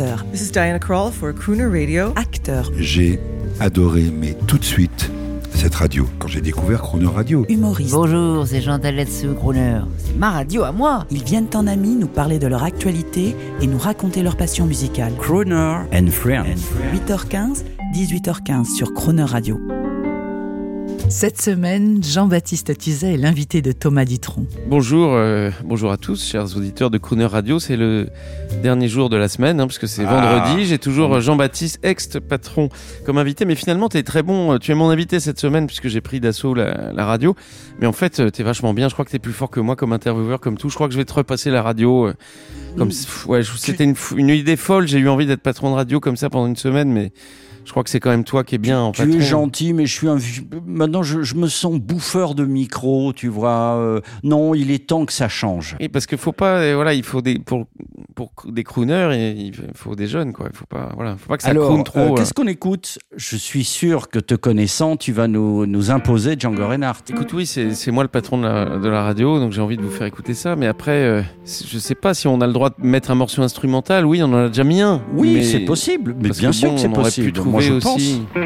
chanteur. This is Diana Krall for Crooner Radio. Acteur. J'ai adoré, mais tout de suite, cette radio, quand j'ai découvert Crooner Radio. Humoriste. Bonjour, c'est Jean Taletsu, Crooner. C'est ma radio à moi. Ils viennent en amis nous parler de leur actualité et nous raconter leur passion musicale. Crooner and Friends. 8h15, 18h15 sur Croner Radio. Cette semaine, Jean-Baptiste Tuzet est l'invité de Thomas Dutronc. Bonjour, euh, bonjour à tous, chers auditeurs de Crooner Radio. C'est le dernier jour de la semaine, hein, parce que c'est Ah. vendredi. J'ai toujours euh, Jean-Baptiste, ex-patron, comme invité. Mais finalement, tu es très bon. euh, Tu es mon invité cette semaine, puisque j'ai pris d'assaut la, la radio. Mais en fait, tu es vachement bien. Je crois que tu es plus fort que moi comme intervieweur, comme tout. Je crois que je vais te repasser la radio. euh, comme, pff, ouais, je- c'était une, une idée folle. J'ai eu envie d'être patron de radio comme ça pendant une semaine, mais je crois que c'est quand même toi qui es bien en Tu patron. es gentil, mais je suis un maintenant je, je me sens bouffeur de micro, tu vois. euh, non, il est temps que ça change. Oui, parce qu'il faut pas, euh, voilà, il faut des pour pour des crooners, et il faut des jeunes, quoi. Il faut pas, voilà, faut pas que ça Alors, trop. euh, euh. qu'est-ce qu'on écoute? Je suis sûr que te connaissant, tu vas nous, nous imposer Django Reinhardt. Écoute, oui, c'est moi le patron de la, de la radio, donc j'ai envie de vous faire écouter ça. Mais après, euh, je sais pas si on a le droit de mettre un morceau instrumental. Oui, on en a déjà mis un. Oui, c'est possible, mais bien sûr bon, que c'est possible. pu trouver Je aussi. pense.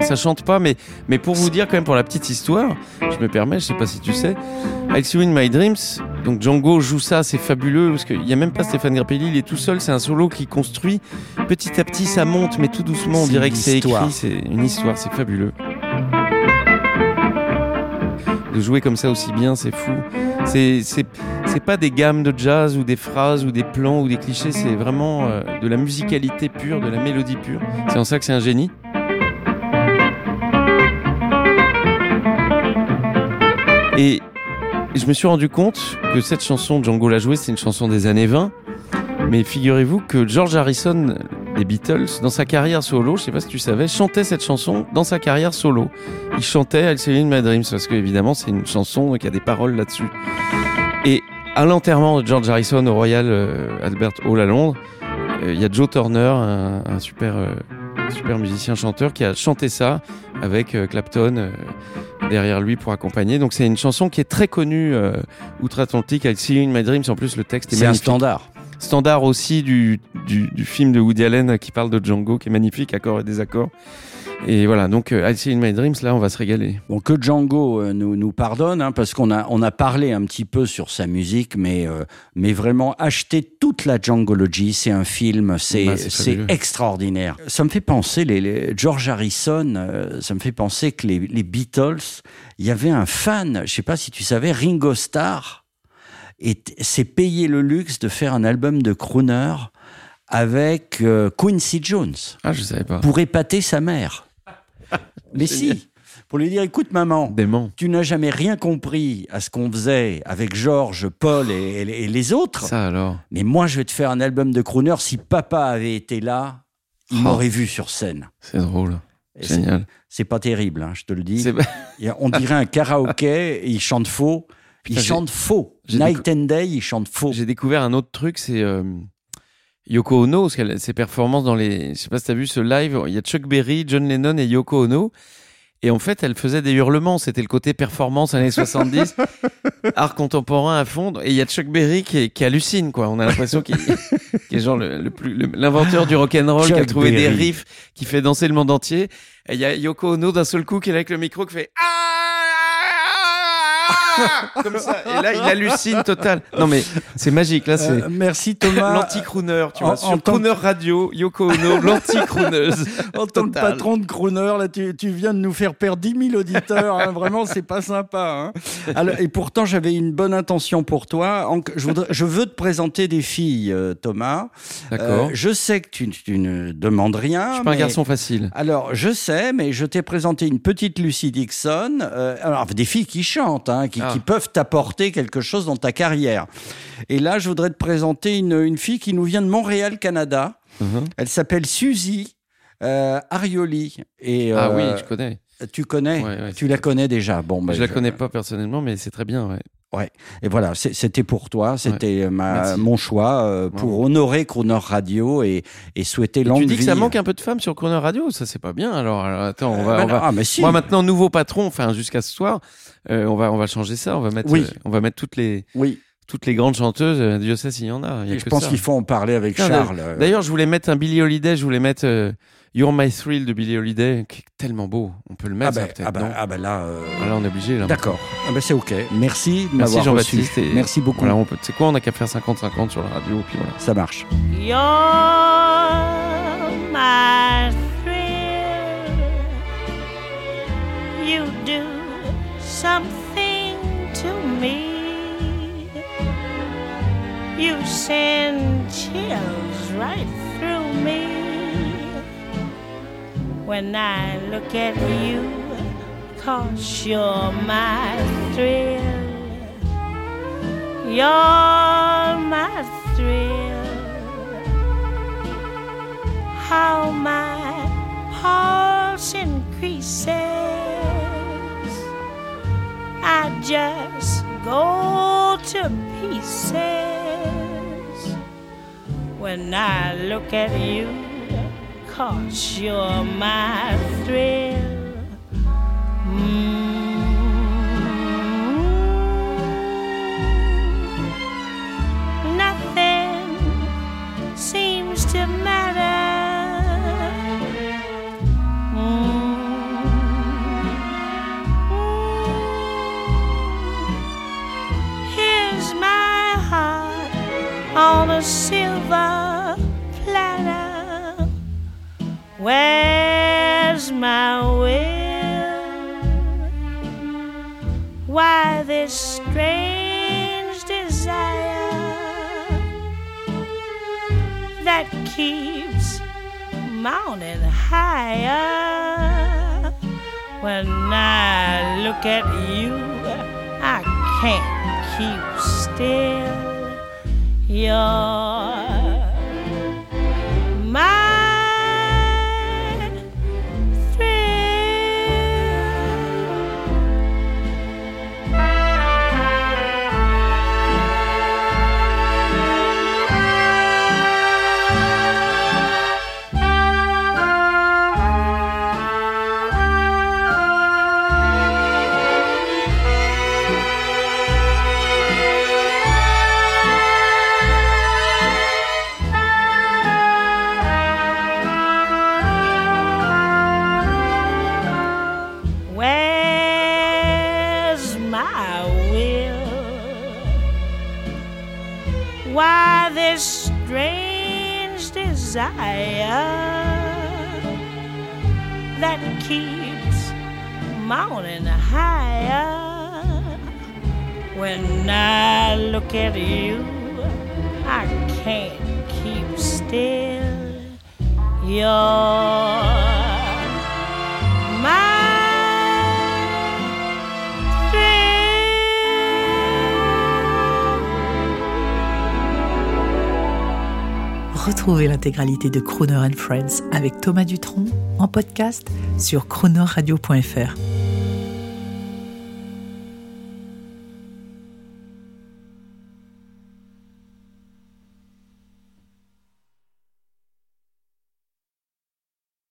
Ça chante pas, mais, mais pour vous dire quand même pour la petite histoire, je me permets, je sais pas si tu sais, See You in My Dreams, donc Django joue ça, c'est fabuleux, parce qu'il n'y a même pas Stéphane Grappelli, il est tout seul, c'est un solo qui construit, petit à petit ça monte, mais tout doucement, on dirait que c'est écrit, c'est une histoire, c'est fabuleux. De jouer comme ça aussi bien, c'est fou. C'est, pas des gammes de jazz ou des phrases ou des plans ou des clichés, c'est vraiment euh, de la musicalité pure, de la mélodie pure. C'est en ça que c'est un génie. Et je me suis rendu compte que cette chanson, Django l'a jouée, c'est une chanson des années 20. Mais figurez-vous que George Harrison des Beatles, dans sa carrière solo, je sais pas si tu savais, chantait cette chanson dans sa carrière solo. Il chantait I'll See You in My Dreams parce que évidemment c'est une chanson qui a des paroles là-dessus. Et à l'enterrement de George Harrison au Royal euh, Albert Hall à Londres, euh, il y a Joe Turner, un, un super, euh, un super musicien chanteur, qui a chanté ça avec Clapton derrière lui pour accompagner. Donc c'est une chanson qui est très connue euh, outre-Atlantique. I'll See You in My Dreams. En plus le texte est C'est un standard. Standard aussi du, du, du film de Woody Allen qui parle de Django, qui est magnifique, accords et désaccords. Et voilà, donc euh, I'll See You in My Dreams, là, on va se régaler. Bon, que Django euh, nous, nous pardonne, hein, parce qu'on a, on a parlé un petit peu sur sa musique, mais, euh, mais vraiment, acheter toute la Djangology, c'est un film, c'est fabuleux. extraordinaire. Ça me fait penser, les, les- George Harrison, euh, ça me fait penser que les, les Beatles, il y avait un fan, je sais pas si tu savais, Ringo Starr, et s'est payé le luxe de faire un album de crooner avec euh, Quincy Jones Ah, je savais pas. pour épater sa mère. Mais si, pour lui dire, écoute maman, tu n'as jamais rien compris à ce qu'on faisait avec Georges, Paul et, les autres. Ça alors? Mais moi, je vais te faire un album de crooner. Si papa avait été là, il Oh. m'aurait vu sur scène. C'est drôle. Et Génial. C'est pas terrible, hein, je te le dis. On dirait un karaoké, et il chante faux. Il Putain, chante faux. Night and Day, il chante faux. J'ai découvert un autre truc, c'est euh, Yoko Ono, parce qu'elle ses performances dans les. Je sais pas si t'as vu ce live, il y a Chuck Berry, John Lennon et Yoko Ono. Et en fait, elle faisait des hurlements. C'était le côté performance années 70, art contemporain à fond. Et il y a Chuck Berry qui, est- qui hallucine, quoi. On a l'impression qu'il est genre le, le plus, l'inventeur du rock and roll, qui a trouvé des riffs, qui fait danser le monde entier. Et il y a Yoko Ono d'un seul coup qui est là avec le micro qui fait Ah comme ça. Et là, il hallucine total. Non mais c'est magique. Là, c'est Euh, merci Thomas. l'anti-crooner, tu en- vois. en Sur que- Crooner Radio, Yoko Ono, l'anti-crooneuse. En tant que patron de Crooner, là, tu, tu viens de nous faire perdre 10 000 auditeurs. hein. Vraiment, c'est pas sympa. hein. Alors, et pourtant, j'avais une bonne intention pour toi. En- Je, voudrais- je veux te présenter des filles, euh, Thomas. D'accord. Euh, je sais que tu, tu ne demandes rien. Je suis pas un mais- garçon facile. Alors, je sais, mais je t'ai présenté une petite Lucy Dixon. alors, des filles qui chantent, hein, qui, Ah. qui peuvent t'apporter quelque chose dans ta carrière. Et là, je voudrais te présenter une, une fille qui nous vient de Montréal, Canada. Mhm. Elle s'appelle Suzy euh, Arioli. Et, Ah euh, oui, je connais. Tu connais? Ouais, ouais, Tu la connais déjà Bon, bah, je la connais pas personnellement, mais c'est très bien. Ouais. Et voilà, c'était pour toi, c'était ma- Merci. mon choix euh, pour honorer Crooner Radio et, et souhaiter longue tu dis que ça manque un peu de femmes sur Croner Radio, ça c'est pas bien. Alors, alors, attends, on va, Bah on va- Ah, mais si. Moi maintenant nouveau patron, enfin jusqu'à ce soir, euh, on va on va changer ça. On va mettre, Oui. euh, on va mettre toutes les Oui, toutes les grandes chanteuses. euh, Dieu sait s'il y en a. y a je pense qu'il faut en parler avec Tiens, Charles. euh, D'ailleurs, je voulais mettre un Billie Holiday. Je voulais mettre euh, You're My Thrill de Billie Holiday, qui est tellement beau. On peut le ah mettre, bah, ça, peut-être. ah bah- non ah bah là, euh, Ah, là, on est obligé. Là. d'accord. Ah bah c'est ok. Merci de Merci. Jean-Baptiste. et- Merci beaucoup. Voilà, on peut. C'est quoi On a qu'à faire 50-50 sur la radio, puis voilà. Ça marche. You're my thrill. You do something to me. You send chills right through me when I look at you, cause you're my thrill. You're my thrill. How my pulse increases. I just go to pieces when I look at you, cause you're my thrill. Mm. Nothing seems to matter. Mm. Here's my heart on a silver Where's my will? Why this strange desire that keeps mounting higher? When I look at you, I can't keep still. You're desire that keeps mounting higher? When I look at you, I can't keep still. You're Retrouvez l'intégralité de Crooner and Friends avec Thomas Dutronc en podcast sur croonerradio.fr.